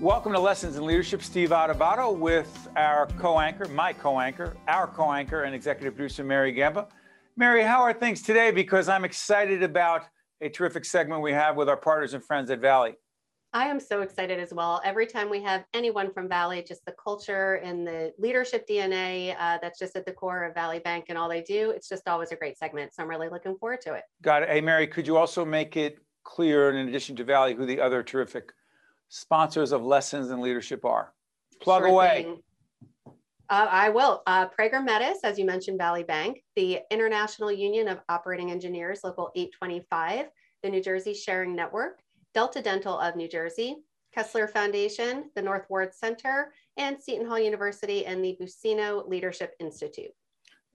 Welcome to Lessons in Leadership. Steve Adubato with our co-anchor, my co-anchor, our co-anchor and executive producer, Mary Gamba. Mary, how are things today? Because I'm excited about a terrific segment we have with our partners and friends at Valley. I am so excited as well. Every time we have anyone from Valley, just the culture and the leadership DNA uh, that's just at the core of Valley Bank and all they do, it's just always a great segment. So I'm really looking forward to it. Got it. Hey, Mary, could you also make it clear, in addition to Valley, who the other terrific sponsors of Lessons in Leadership are? Plug sure away. Uh, I will. Uh, Prager Metis, as you mentioned, Valley Bank, the International Union of Operating Engineers, Local 825, the New Jersey Sharing Network, Delta Dental of New Jersey, Kessler Foundation, the North Ward Center, and Seton Hall University and the Buccino Leadership Institute.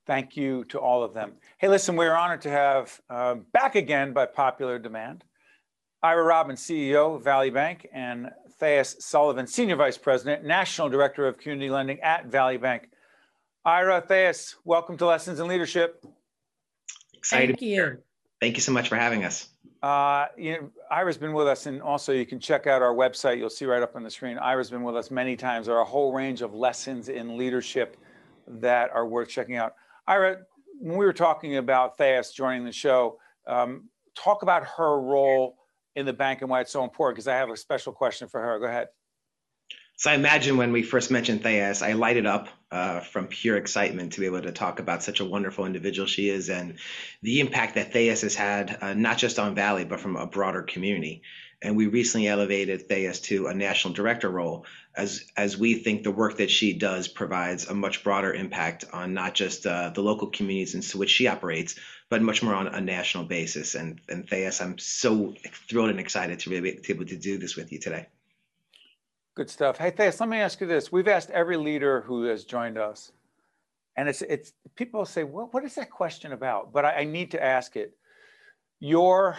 Thank you to all of them. Hey, listen, we're honored to have uh, back again by popular demand Ira Robbins, CEO of Valley Bank, and Thais Sullivan, Senior Vice President, National Director of Community Lending at Valley Bank. Ira, Thais, welcome to Lessons in Leadership. Excited. Thank you. Thank you so much for having us. Uh, you know, Ira's been with us, and also you can check out our website. You'll see right up on the screen. Ira's been with us many times. There are a whole range of lessons in leadership that are worth checking out. Ira, when we were talking about Thais joining the show, um, talk about her role in the bank and why it's so important, because I have a special question for her. Go ahead. So I imagine when we first mentioned Thais, I lighted up uh, from pure excitement to be able to talk about such a wonderful individual she is and the impact that Thais has had, uh, not just on Valley, but from a broader community. And we recently elevated Thais to a national director role as, as we think the work that she does provides a much broader impact on not just uh, the local communities in which she operates, but much more on a national basis. And, and Thais, I'm so thrilled and excited to be able to do this with you today. Good stuff. Hey, Thais, let me ask you this. We've asked every leader who has joined us, and it's, it's people say, well, what is that question about? But I, I need to ask it. Your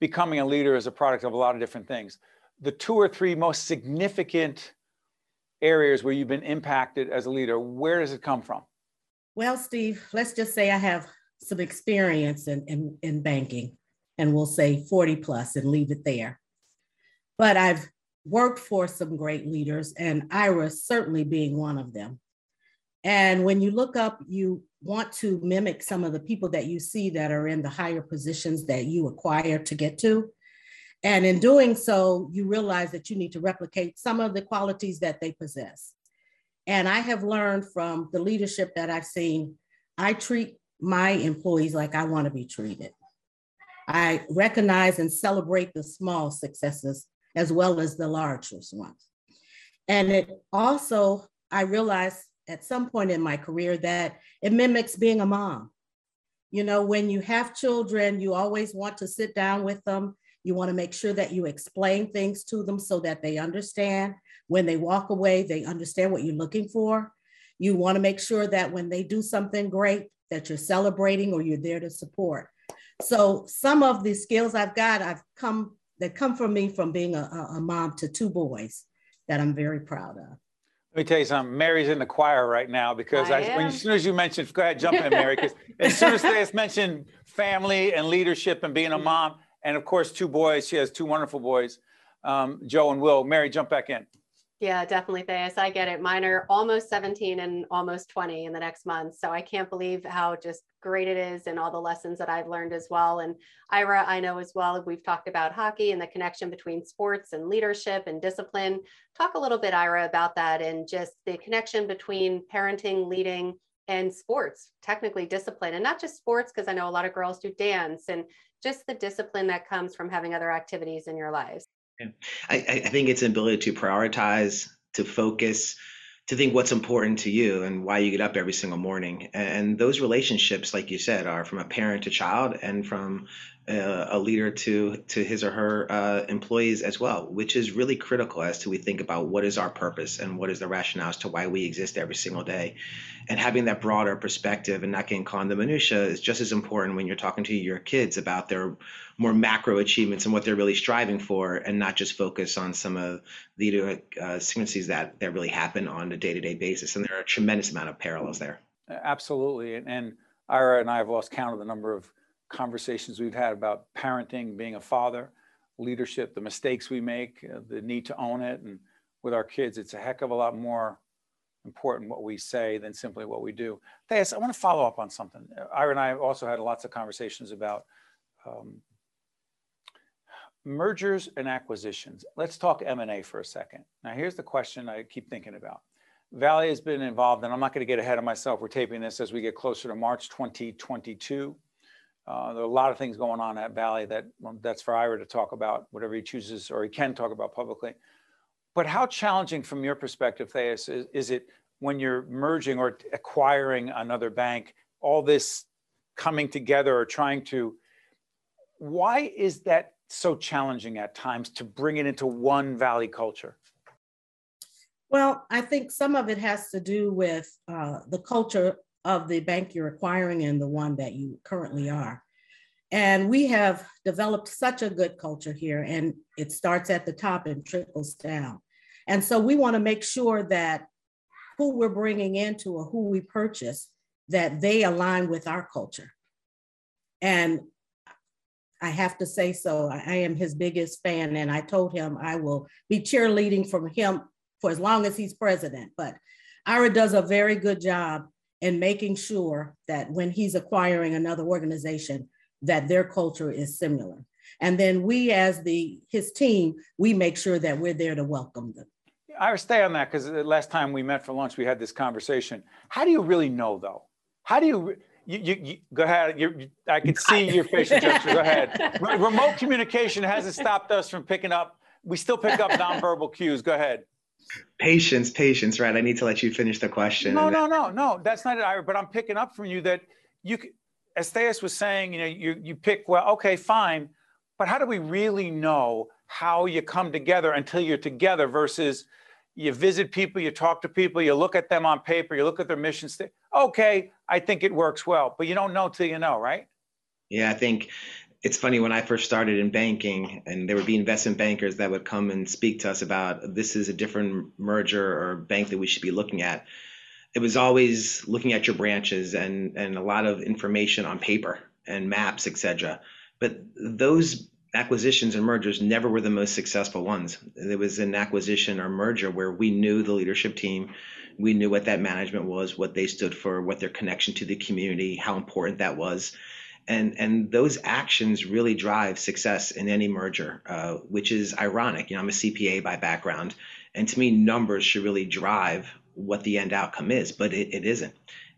becoming a leader is a product of a lot of different things. The two or three most significant areas where you've been impacted as a leader, where does it come from? Well, Steve, let's just say I have some experience in, in, in banking, and we'll say 40 plus and leave it there. But I've worked for some great leaders, and Ira certainly being one of them. And when you look up, you want to mimic some of the people that you see that are in the higher positions that you acquire to get to. And in doing so, you realize that you need to replicate some of the qualities that they possess. And I have learned from the leadership that I've seen, I treat my employees like I want to be treated. I recognize and celebrate the small successes as well as the largest ones. And it also, I realized at some point in my career that it mimics being a mom. You know, when you have children, you always want to sit down with them. You want to make sure that you explain things to them so that they understand. When they walk away, they understand what you're looking for. You want to make sure that when they do something great, that you're celebrating or you're there to support. So some of the skills I've got, I've come that come from me from being a, a mom to two boys that I'm very proud of. Let me tell you something. Mary's in the choir right now because I I, when, as soon as you mentioned, go ahead, jump in, Mary. Because as soon as they mentioned family and leadership and being a mom, and of course, two boys, she has two wonderful boys, um, Joe and Will. Mary, jump back in. Yeah, definitely, Thais. I get it. Mine are almost 17 and almost 20 in the next month. So I can't believe how just great it is and all the lessons that I've learned as well. And Ira, I know as well, we've talked about hockey and the connection between sports and leadership and discipline. Talk a little bit, Ira, about that and just the connection between parenting, leading, and sports, technically discipline, and not just sports, because I know a lot of girls do dance and just the discipline that comes from having other activities in your lives. I, I think it's an ability to prioritize, to focus, to think what's important to you and why you get up every single morning. And those relationships, like you said, are from a parent to child and from uh, a leader to to his or her uh, employees as well, which is really critical as to we think about what is our purpose and what is the rationale as to why we exist every single day. And having that broader perspective and not getting caught in the minutia is just as important when you're talking to your kids about their more macro achievements and what they're really striving for, and not just focus on some of the uh, sequences that that really happen on a day-to-day basis. And there are a tremendous amount of parallels there. Absolutely, and, and Ira and I have lost count of the number of conversations we've had about parenting, being a father, leadership, the mistakes we make, uh, the need to own it. And with our kids, it's a heck of a lot more important what we say than simply what we do. Thais, I want to follow up on something. Ira and I also had lots of conversations about um, mergers and acquisitions. Let's talk M&A for a second. Now, here's the question I keep thinking about. Valley has been involved, and I'm not going to get ahead of myself. We're taping this as we get closer to March 2022. Uh, there are a lot of things going on at Valley that well, that's for Ira to talk about, whatever he chooses or he can talk about publicly. But how challenging from your perspective, Thais, is, is it when you're merging or acquiring another bank, all this coming together or trying to, why is that so challenging at times to bring it into one Valley culture? Well, I think some of it has to do with uh, the culture of the bank you're acquiring and the one that you currently are. And we have developed such a good culture here, and it starts at the top and trickles down. And so we want to make sure that who we're bringing into or who we purchase, that they align with our culture. And I have to say so. I am his biggest fan, and I told him I will be cheerleading from him for as long as he's president. But Ira does a very good job in making sure that when he's acquiring another organization, that their culture is similar. And then we, as the his team, we make sure that we're there to welcome them. I stay on that because the uh, last time we met for lunch, we had this conversation. How do you really know, though? How do you? You, you, you go ahead. You, I can see your facial gesture. Go ahead. remote communication hasn't stopped us from picking up. We still pick up nonverbal cues. Go ahead. Patience, patience. Right. I need to let you finish the question. No, no, no, no. That's not it, Ira. But I'm picking up from you that you, as Thais was saying, you know, you you pick well. Okay, fine. But how do we really know how you come together until you're together versus you visit people, you talk to people, you look at them on paper, you look at their mission statement. Okay, I think it works well, but you don't know till you know, right? Yeah, I think it's funny when I first started in banking, and there would be investment bankers that would come and speak to us about this is a different merger or bank that we should be looking at. It was always looking at your branches and and a lot of information on paper and maps, etc. But those acquisitions and mergers never were the most successful ones. There was an acquisition or merger where we knew the leadership team, we knew what that management was, what they stood for, what their connection to the community, how important that was. And, and those actions really drive success in any merger, uh, which is ironic. You know, I'm a CPA by background, and to me, numbers should really drive what the end outcome is, but it, it isn't.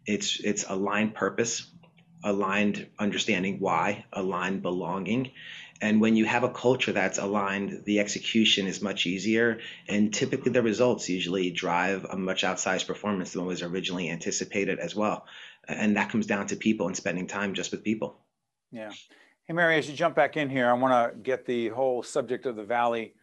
It's it's aligned purpose, aligned understanding why, aligned belonging, and when you have a culture that's aligned, the execution is much easier. And typically, the results usually drive a much outsized performance than was originally anticipated as well. And that comes down to people and spending time just with people. Yeah. Hey, Mary, as you jump back in here, I want to get the whole subject of the Valley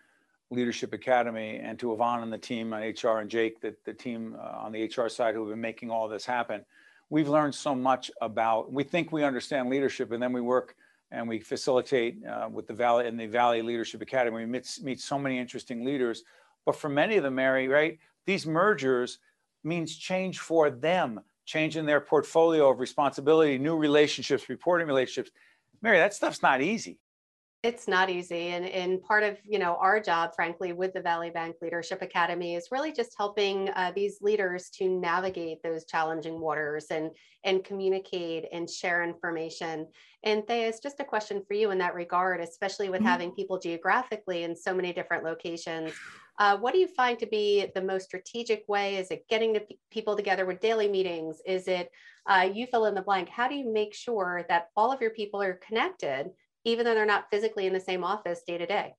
Leadership Academy and to Yvonne and the team on HR and Jake, the, the team uh, on the HR side who have been making all this happen. We've learned so much about, we think we understand leadership, and then we work and we facilitate uh, with the Valley and the Valley Leadership Academy. We meet, meet so many interesting leaders, but for many of them, Mary, right, these mergers means change for them, change in their portfolio of responsibility, new relationships, reporting relationships. Mary, that stuff's not easy it's not easy and, and part of you know our job frankly with the valley bank leadership academy is really just helping uh, these leaders to navigate those challenging waters and and communicate and share information and Thais, just a question for you in that regard especially with mm-hmm. having people geographically in so many different locations uh, what do you find to be the most strategic way is it getting the people together with daily meetings is it uh, you fill in the blank how do you make sure that all of your people are connected even though they're not physically in the same office day to day?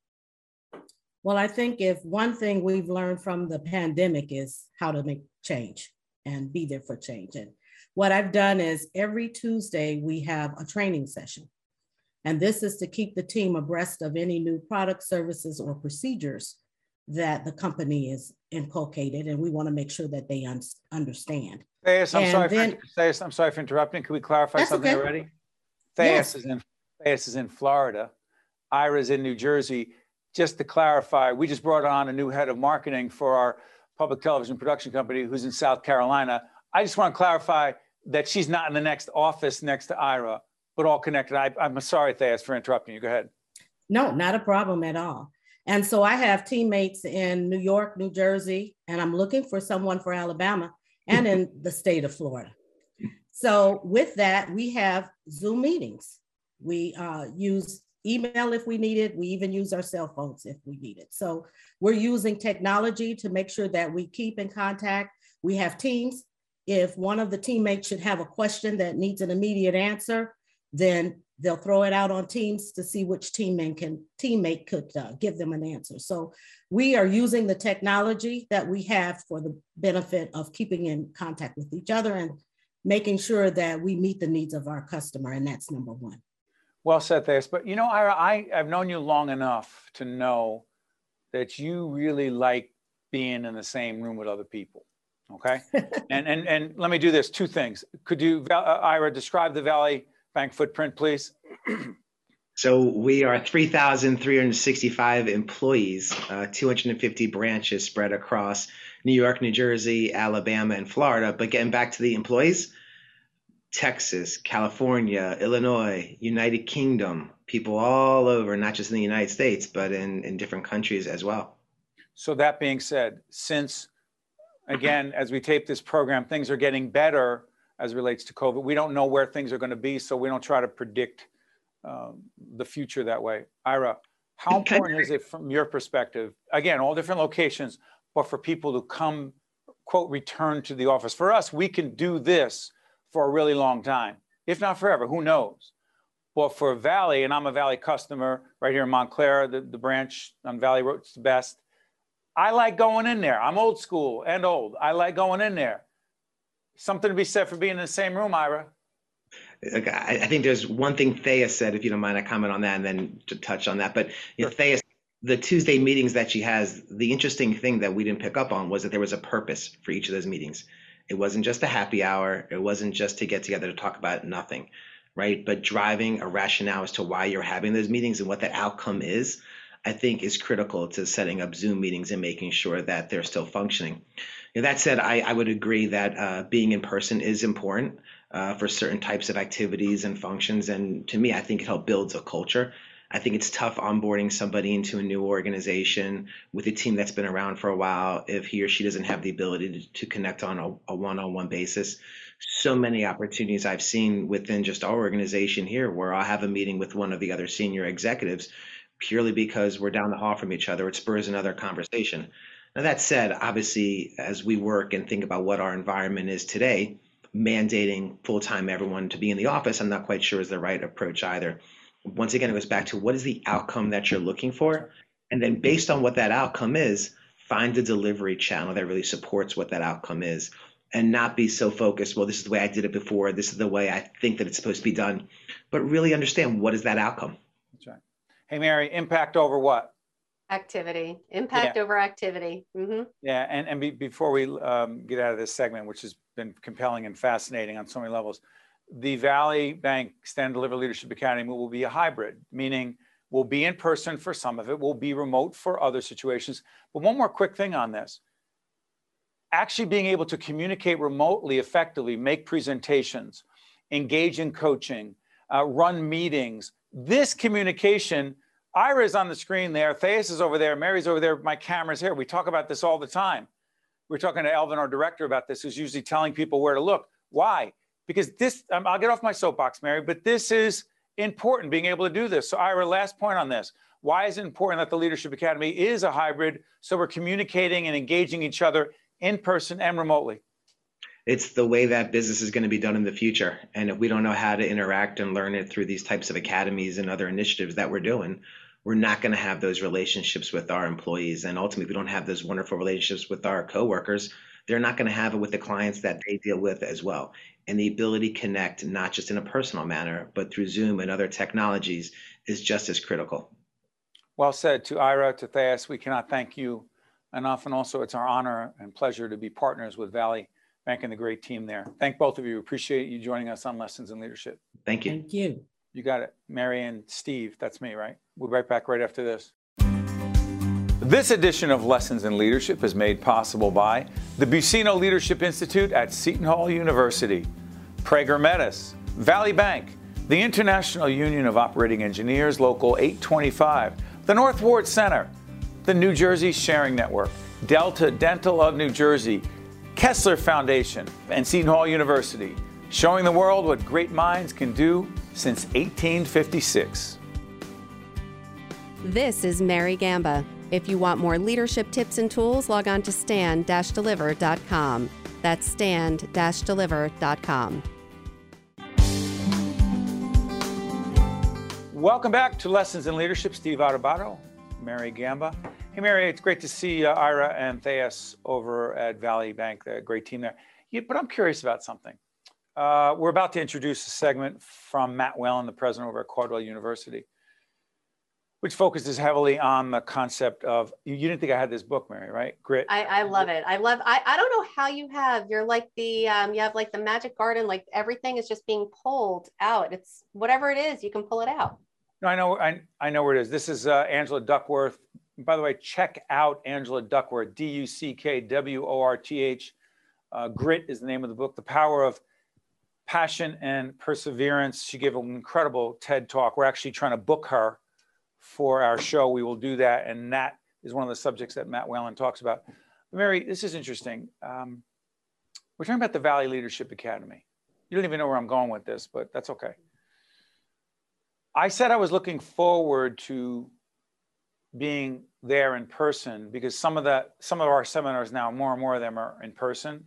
Well, I think if one thing we've learned from the pandemic is how to make change and be there for change. And what I've done is every Tuesday we have a training session. And this is to keep the team abreast of any new products, services, or procedures that the company is inculcated. And we want to make sure that they un- understand. Thais, I'm, sorry then, for, Thais, I'm sorry for interrupting. Can we clarify something okay. already? Thais yes. is in Thais is in Florida. Ira's in New Jersey. Just to clarify, we just brought on a new head of marketing for our public television production company who's in South Carolina. I just want to clarify that she's not in the next office next to Ira, but all connected. I, am sorry, Thais, for interrupting you. Go ahead. No, not a problem at all. And so I have teammates in New York, New Jersey, and I'm looking for someone for Alabama and in the state of Florida. So with that, we have Zoom meetings. We uh, use email if we need it. We even use our cell phones if we need it. So we're using technology to make sure that we keep in contact. We have teams. If one of the teammates should have a question that needs an immediate answer, then they'll throw it out on teams to see which teammate can teammate could uh, give them an answer. So we are using the technology that we have for the benefit of keeping in contact with each other and making sure that we meet the needs of our customer, and that's number one. Well said, Thais. But you know, Ira, I, I've known you long enough to know that you really like being in the same room with other people. Okay. and, and, and let me do this two things. Could you, uh, Ira, describe the Valley Bank footprint, please? So we are 3,365 employees, uh, 250 branches spread across New York, New Jersey, Alabama, and Florida. But getting back to the employees, Texas, California, Illinois, United Kingdom, people all over, not just in the United States, but in, in different countries as well. So that being said, since again, as we tape this program, things are getting better as it relates to COVID. We don't know where things are going to be, so we don't try to predict um, the future that way. Ira, how important is it from your perspective? Again, all different locations, but for people to come, quote, return to the office. For us, we can do this for a really long time, if not forever, who knows? But for Valley, and I'm a Valley customer right here in Montclair, the, the branch on Valley Road, it's the best. I like going in there. I'm old school and old. I like going in there. Something to be said for being in the same room, Ira. I think there's one thing Thea said, if you don't mind, I comment on that and then to touch on that. But you know, Thea, the Tuesday meetings that she has, the interesting thing that we didn't pick up on was that there was a purpose for each of those meetings. It wasn't just a happy hour. It wasn't just to get together to talk about nothing, right? But driving a rationale as to why you're having those meetings and what that outcome is, I think is critical to setting up Zoom meetings and making sure that they're still functioning. Know, that said, I, I would agree that uh, being in person is important uh, for certain types of activities and functions. And to me, I think it helps builds a culture I think it's tough onboarding somebody into a new organization with a team that's been around for a while if he or she doesn't have the ability to, to connect on a, a one-on-one basis. So many opportunities I've seen within just our organization here where I'll have a meeting with one of the other senior executives purely because we're down the hall from each other. It spurs another conversation. Now, that said, obviously, as we work and think about what our environment is today, mandating full time everyone to be in the office, I'm not quite sure is the right approach either once again, it goes back to what is the outcome that you're looking for? And then based on what that outcome is, find a delivery channel that really supports what that outcome is and not be so focused, well, this is the way I did it before, this is the way I think that it's supposed to be done, but really understand what is that outcome. That's right. Hey, Mary, impact over what? Activity, impact yeah. over activity. Mm-hmm. Yeah, and, and be, before we um, get out of this segment, which has been compelling and fascinating on so many levels, the Valley Bank Stand Deliver Leadership Academy will be a hybrid, meaning we'll be in person for some of it, we'll be remote for other situations. But one more quick thing on this actually being able to communicate remotely effectively, make presentations, engage in coaching, uh, run meetings. This communication, Ira is on the screen there, Thais is over there, Mary's over there, my camera's here. We talk about this all the time. We're talking to Elvin, our director, about this, who's usually telling people where to look. Why? because this, um, I'll get off my soapbox, Mary, but this is important being able to do this. So, Ira, last point on this. Why is it important that the Leadership Academy is a hybrid so we're communicating and engaging each other in person and remotely? It's the way that business is going to be done in the future. And if we don't know how to interact and learn it through these types of academies and other initiatives that we're doing, we're not going to have those relationships with our employees. And ultimately, if we don't have those wonderful relationships with our coworkers. They're not going to have it with the clients that they deal with as well and the ability to connect not just in a personal manner but through zoom and other technologies is just as critical well said to ira to thais we cannot thank you enough and also it's our honor and pleasure to be partners with valley bank and the great team there. Thank both of you. Appreciate you joining us on lessons in leadership. Thank you. Thank you. You got it. Mary and steve that's me right? We'll be right back right after this. This edition of Lessons in Leadership is made possible by the Buccino Leadership Institute at Seton Hall University, Prager Metis, Valley Bank, the International Union of Operating Engineers, Local 825, the North Ward Center, the New Jersey Sharing Network, Delta Dental of New Jersey, Kessler Foundation, and Seton Hall University, showing the world what great minds can do since 1856. This is Mary Gamba. If you want more leadership tips and tools, log on to stand-deliver.com. That's stand-deliver.com. Welcome back to Lessons in Leadership. Steve Adubato, Mary Gamba. Hey, Mary, it's great to see uh, Ira and Thais over at Valley Bank, the great team there. Yeah, but I'm curious about something. Uh, we're about to introduce a segment from Matt Whalen, the president over at Caldwell University which focuses heavily on the concept of you, you didn't think I had this book, Mary, right? Grit. I, I love it. I love. I, I don't know how you have. You're like the um, you have like the magic garden. Like everything is just being pulled out. It's whatever it is, you can pull it out. No, I know. I I know where it is. This is uh, Angela Duckworth. By the way, check out Angela Duckworth. D U C K W O R T H. Uh, Grit is the name of the book. The power of passion and perseverance. She gave an incredible TED talk. We're actually trying to book her for our show, we will do that. And that is one of the subjects that Matt Whalen talks about. Mary, this is interesting. Um, we're talking about the Valley Leadership Academy. You don't even know where I'm going with this, but that's okay. I said I was looking forward to being there in person because some of the some of our seminars now, more and more of them are in person.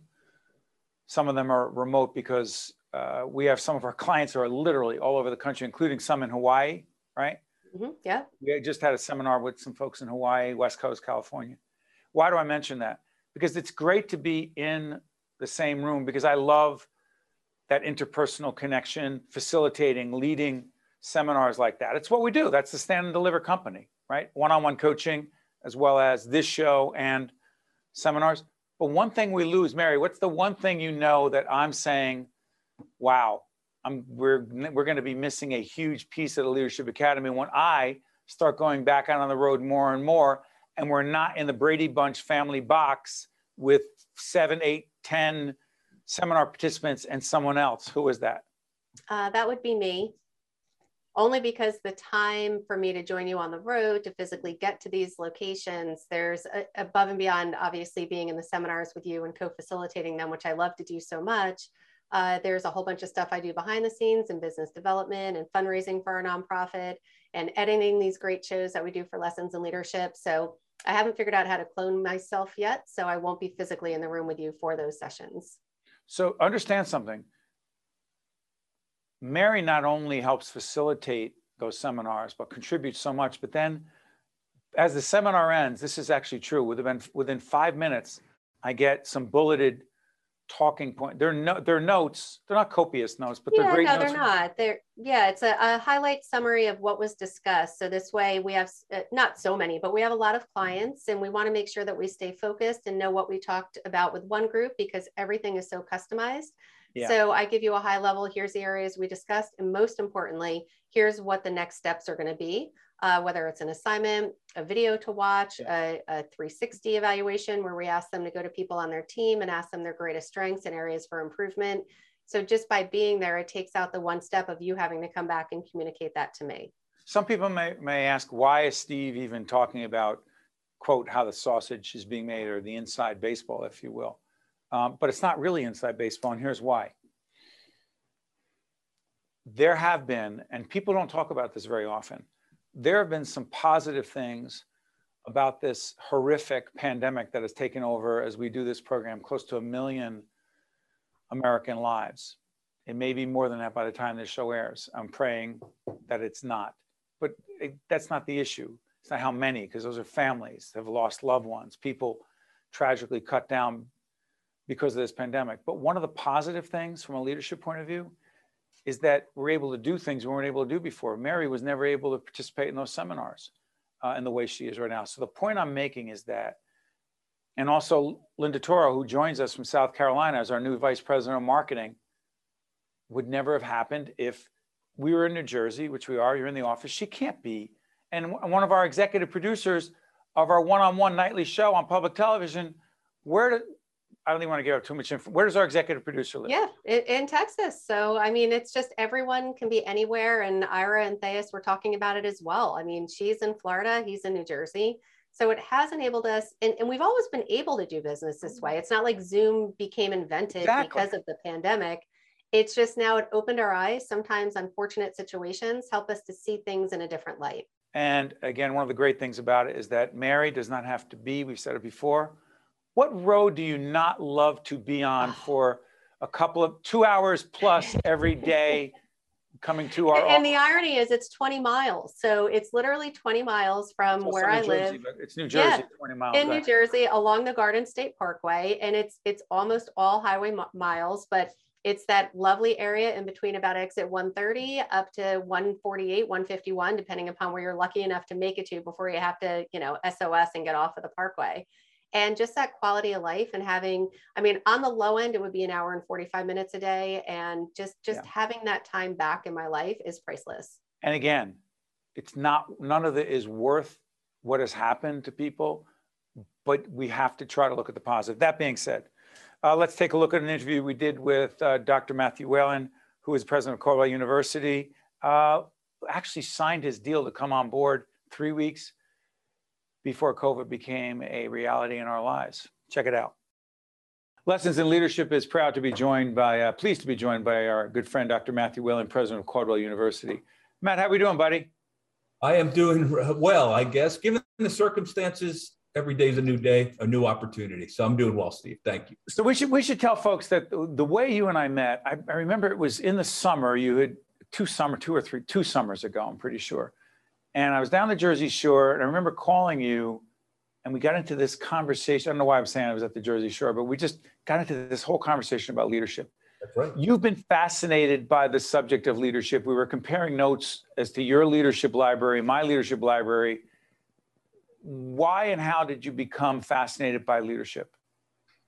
Some of them are remote because uh, we have some of our clients who are literally all over the country, including some in Hawaii, right? Mm-hmm. Yeah. We just had a seminar with some folks in Hawaii, West Coast, California. Why do I mention that? Because it's great to be in the same room because I love that interpersonal connection, facilitating, leading seminars like that. It's what we do. That's the stand and deliver company, right? One on one coaching, as well as this show and seminars. But one thing we lose, Mary, what's the one thing you know that I'm saying, wow, I'm, we're, we're going to be missing a huge piece of the Leadership Academy when I start going back out on the road more and more, and we're not in the Brady Bunch family box with seven, eight, ten seminar participants and someone else. Who is that? Uh, that would be me. Only because the time for me to join you on the road to physically get to these locations, there's a, above and beyond obviously being in the seminars with you and co facilitating them, which I love to do so much. Uh, there's a whole bunch of stuff I do behind the scenes in business development and fundraising for our nonprofit and editing these great shows that we do for lessons in leadership. So I haven't figured out how to clone myself yet, so I won't be physically in the room with you for those sessions. So understand something. Mary not only helps facilitate those seminars, but contributes so much. But then, as the seminar ends, this is actually true. Within within five minutes, I get some bulleted talking point. They're no, they're notes. They're not copious notes, but they're great no, notes. they're not. They're yeah, it's a, a, highlight summary of what was discussed. So this way, we have uh, not so many, but we have a lot of clients, and we want to make sure that we stay focused and know what we talked about with one group because everything is so customized. Yeah. So I give you a high level. Here's the areas we discussed, and most importantly, here's what the next steps are going to be uh, whether it's an assignment, a video to watch, yeah. a, a 360 evaluation where we ask them to go to people on their team and ask them their greatest strengths and areas for improvement. So just by being there, it takes out the one step of you having to come back and communicate that to me. Some people may, may ask, why is Steve even talking about, quote, how the sausage is being made or the inside baseball, if you will? Um, but it's not really inside baseball, and here's why. There have been, and people don't talk about this very often, there have been some positive things about this horrific pandemic that has taken over as we do this program, close to a million American lives. It may be more than that by the time this show airs. I'm praying that it's not. But it, that's not the issue. It's not how many, because those are families that have lost loved ones, people tragically cut down because of this pandemic. But one of the positive things from a leadership point of view is that we're able to do things we weren't able to do before. Mary was never able to participate in those seminars uh, in the way she is right now. So the point I'm making is that, and also Linda Toro, who joins us from South Carolina as our new vice president of marketing, would never have happened if we were in New Jersey, which we are. You're in the office. She can't be. And one of our executive producers of our one-on-one nightly show on public television, where I don't even want to give up too much info. Where does our executive producer live? Yeah, in, Texas. So, I mean, it's just everyone can be anywhere. And Ira and Thais were talking about it as well. I mean, she's in Florida, he's in New Jersey. So it has enabled us, and, and we've always been able to do business this way. Mm-hmm. It's not like Zoom became invented Exactly. because of the pandemic. It's just now it opened our eyes. Sometimes unfortunate situations help us to see things in a different light. And again, one of the great things about it is that Mary does not have to be, we've said it before. What road do you not love to be on for a couple of two hours plus every day coming to our And, and the irony is it's 20 miles. So it's literally 20 miles from Also where New I Jersey, live but It's New Jersey, Yeah, 20 miles. in New. Jersey along the Garden State Parkway. And it's it's almost all highway mi- miles, but it's that lovely area in between about exit 130 up to 148, 151, depending upon where you're lucky enough to make it to before you have to, you know, SOS and get off of the parkway. And just that quality of life and having, I mean, on the low end, it would be an hour and 45 minutes a day. And just just Yeah. having that time back in my life is priceless. And again, it's not, none of it is worth what has happened to people, but we have to try to look at the positive. That being said, uh, let's take a look at an interview we did with uh, Dr. Matthew Whalen, who is president of Cornell University. Uh, actually signed his deal to come on board three weeks before COVID became a reality in our lives. Check it out. Lessons in Leadership is proud to be joined by, uh, pleased to be joined by our good friend, Dr. Matthew Whalen, president of Caldwell University. Matt, how are we doing, buddy? I am doing well, I guess. Given the circumstances, every day is a new day, a new opportunity. So I'm doing well, Steve. Thank you. So we should we should tell folks that the, way you and I met, I, I remember it was in the summer. You had two summer, two or three, two summers ago, I'm pretty sure. And I was down the Jersey Shore, and I remember calling you, and we got into this conversation. I don't know why I'm saying I was at the Jersey Shore, but we just got into this whole conversation about leadership. That's right. You've been fascinated by the subject of leadership. We were comparing notes as to your leadership library, my leadership library. Why and how did you become fascinated by leadership?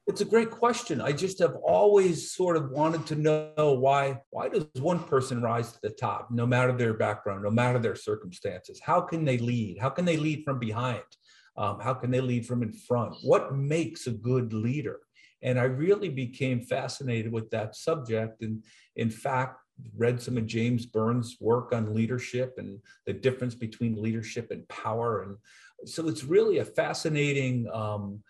It's a great question. I just have always sort of wanted to know why why does one person rise to the top, no matter their background, no matter their circumstances? How can they lead? How can they lead from behind? Um, how can they lead from in front? What makes a good leader? And I really became fascinated with that subject. And in fact, read some of James Burns' work on leadership and the difference between leadership and power. And so it's really a fascinating um,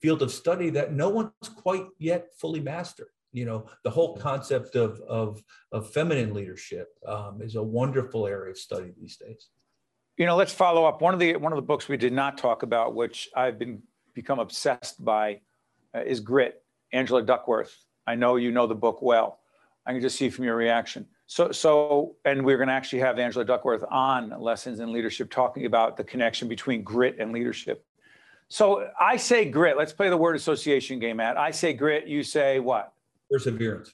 field of study that no one's quite yet fully mastered. You know, the whole concept of, of, of feminine leadership um, is a wonderful area of study these days. You know, let's follow up. One of the one of the books we did not talk about, which I've been become obsessed by, uh, is Grit. Angela Duckworth. I know you know the book well. I can just see from your reaction. So, so, and we're going to actually have Angela Duckworth on Lessons in Leadership, talking about the connection between grit and leadership. So, I say grit. Let's play the word association game, Matt. I say grit. You say what? Perseverance.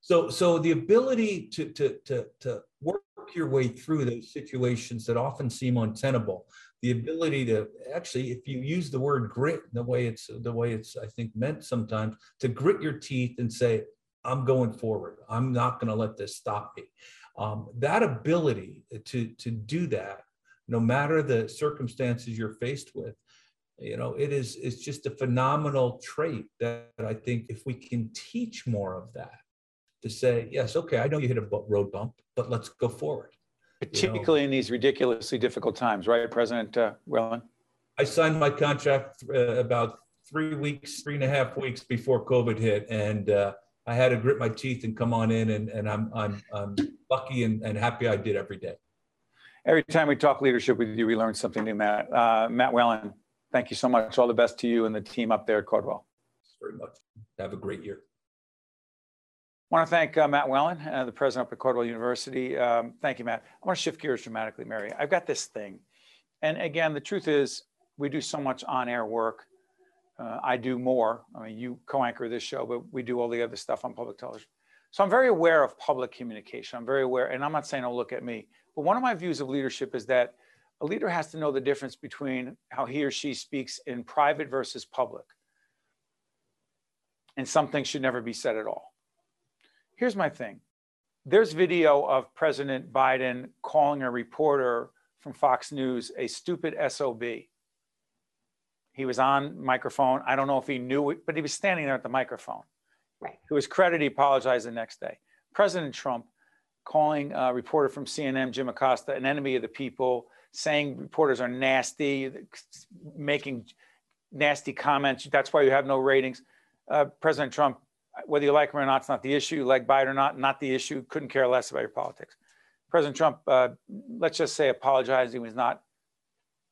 So, so the ability to, to, to, to work your way through those situations that often seem untenable, the ability to actually, if you use the word grit the way it's the way it's I think meant sometimes, to grit your teeth and say, I'm going forward. I'm not going to let this stop me. Um, that ability to to do that, no matter the circumstances you're faced with, you know, it is it's just a phenomenal trait that I think if we can teach more of that, to say, yes, okay, I know you hit a road bump, but let's go forward. Particularly in these ridiculously difficult times, right, President uh, Whalen? I signed my contract uh, about three weeks, three and a half weeks before COVID hit, and uh, I had to grit my teeth and come on in, and, and I'm I'm I'm lucky and, and happy I did every day. Every time we talk leadership with you, we learn something new, Matt. Uh, Matt Whalen, thank you so much. All the best to you and the team up there at Caldwell. Very much. Have a great year. I want to thank uh, Matt Whalen, uh, the president up at Caldwell University. Um, thank you, Matt. I want to shift gears dramatically, Mary. I've got this thing. And again, the truth is, we do so much on air work. Uh, I do more. I mean, you co anchor this show, but we do all the other stuff on public television. So I'm very aware of public communication. I'm very aware, and I'm not saying, oh, look at me. But one of my views of leadership is that a leader has to know the difference between how he or she speaks in private versus public. And some things should never be said at all. Here's my thing there's video of President Biden calling a reporter from Fox News a stupid SOB. He was on microphone. I don't know if he knew it, but he was standing there at the microphone. Right. To his credit, he apologized the next day. President Trump calling a reporter from CNN, Jim Acosta, an enemy of the people, saying reporters are nasty, making nasty comments. That's why you have no ratings. Uh, President Trump, whether you like him or not, it's not the issue. Like Biden or not, not the issue. Couldn't care less about your politics. President Trump, uh, let's just say apologizing was not.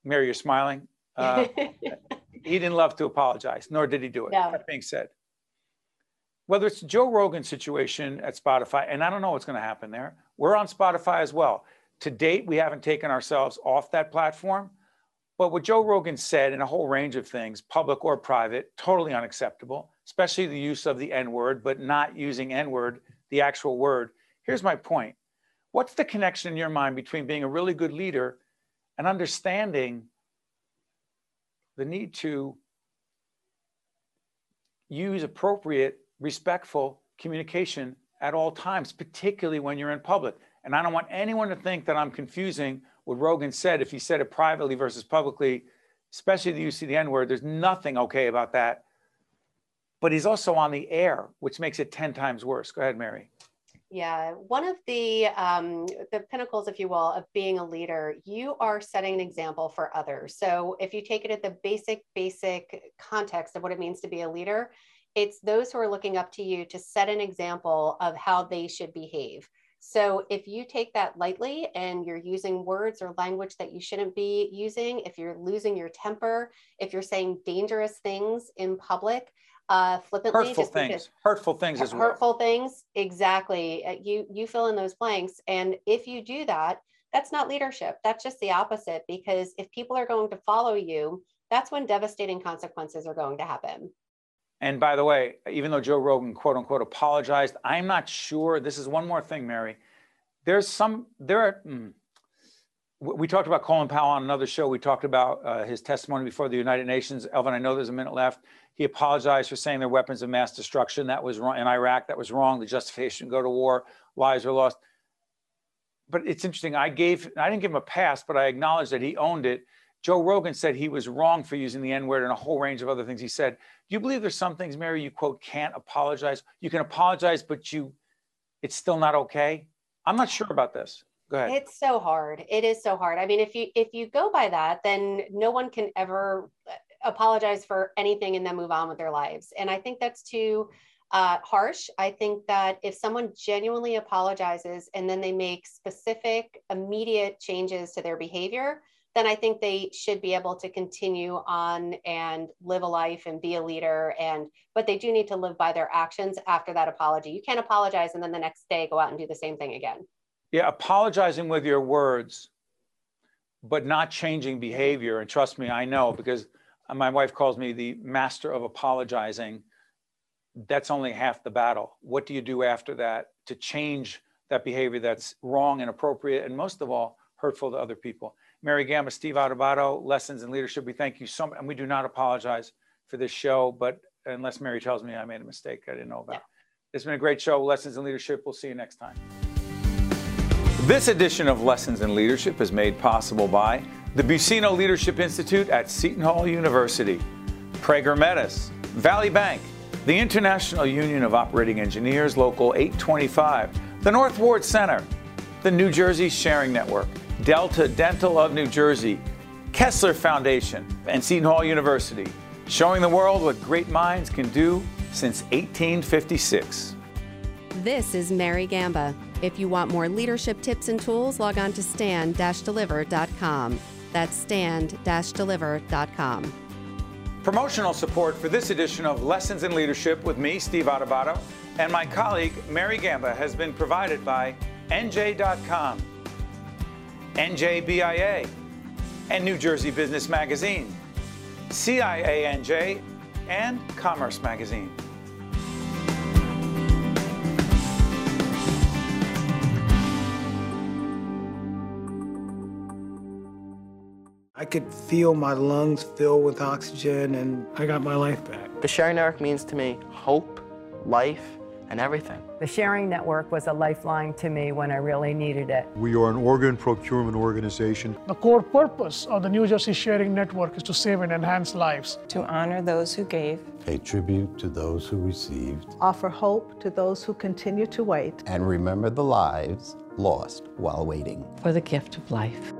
Mary, you're smiling. Uh, he didn't love to apologize, nor did he do it. No. That being said, whether it's Joe Rogan's situation at Spotify, and I don't know what's going to happen there. We're on Spotify as well. To date, we haven't taken ourselves off that platform. But what Joe Rogan said in a whole range of things, public or private, totally unacceptable, especially the use of the N word, but not using N word, the actual word. Here's my point What's the connection in your mind between being a really good leader and understanding the need to use appropriate, respectful communication at all times, particularly when you're in public? And I don't want anyone to think that I'm confusing what Rogan said if he said it privately versus publicly, especially the use of the N word. There's nothing okay about that. But he's also on the air, which makes it 10 times worse. Go ahead, Mary. Yeah, one of the um, the pinnacles, if you will, of being a leader, you are setting an example for others. So if you take it at the basic, basic context of what it means to be a leader, it's those who are looking up to you to set an example of how they should behave. So if you take that lightly and you're using words or language that you shouldn't be using, if you're losing your temper, if you're saying dangerous things in public, uh, flippantly, Hurtful things, hurtful things as well. hurtful things exactly. Uh, you you fill in those blanks. And if you do that that's not leadership. That's just the opposite because if people are going to follow you that's when devastating consequences are going to happen And by the way, even though Joe Rogan quote unquote apologized, I'm not sure. This is one more thing, Mary. There's some, there are, mm, we talked about Colin Powell on another show. We talked about uh, his testimony before the United Nations. Elvin, I know there's a minute left. He apologized for saying they're weapons of mass destruction. That was wrong in Iraq. That was wrong. The justification to go to war, lives were lost. But it's interesting. I gave, I didn't give him a pass, but I acknowledged that he owned it. Joe Rogan said he was wrong for using the N word and a whole range of other things he said. Do you believe there's some things, Mary, you quote, can't apologize? You can apologize, but you, it's still not okay? I'm not sure about this. Go ahead. it's so hard it is so hard i mean if you if you go by that then no one can ever uh, apologize for anything and then move on with their lives and i think that's too uh, harsh i think that if someone genuinely apologizes and then they make specific immediate changes to their behavior then i think they should be able to continue on and live a life and be a leader and but they do need to live by their actions after that apology you can't apologize and then the next day go out and do the same thing again Yeah, apologizing with your words, but not changing behavior. And trust me, I know because my wife calls me the master of apologizing. That's only half the battle. What do you do after that to change that behavior that's wrong, and inappropriate, and most of all, hurtful to other people? Mary Gamba, Steve Adubato, Lessons in Leadership. We thank you so much. And we do not apologize for this show, but unless Mary tells me I made a mistake I didn't know about. It's been a great show. Lessons in Leadership. We'll see you next time. This edition of Lessons in Leadership is made possible by the Buccino Leadership Institute at Seton Hall University, Prager Metis, Valley Bank, the International Union of Operating Engineers, Local 825, the North Ward Center, the New Jersey Sharing Network, Delta Dental of New Jersey, Kessler Foundation, and Seton Hall University, showing the world what great minds can do since 1856. This is Mary Gamba. If you want more leadership tips and tools, log on to stand-deliver.com. That's stand-deliver.com. Promotional support for this edition of Lessons in Leadership with me, Steve Adubato, and my colleague, Mary Gamba, has been provided by NJ.com, NJBIA, and New Jersey Business Magazine, CIANJ, and Commerce Magazine. I could feel my lungs fill with oxygen and I got my life back. The Sharing Network means to me hope, life, and everything. The sharing network was a lifeline to me when I really needed it. We are an organ procurement organization. The core purpose of the New Jersey Sharing Network is to save and enhance lives. To honor those who gave, pay tribute to those who received, offer hope to those who continue to wait, and remember the lives lost while waiting. For the gift of life.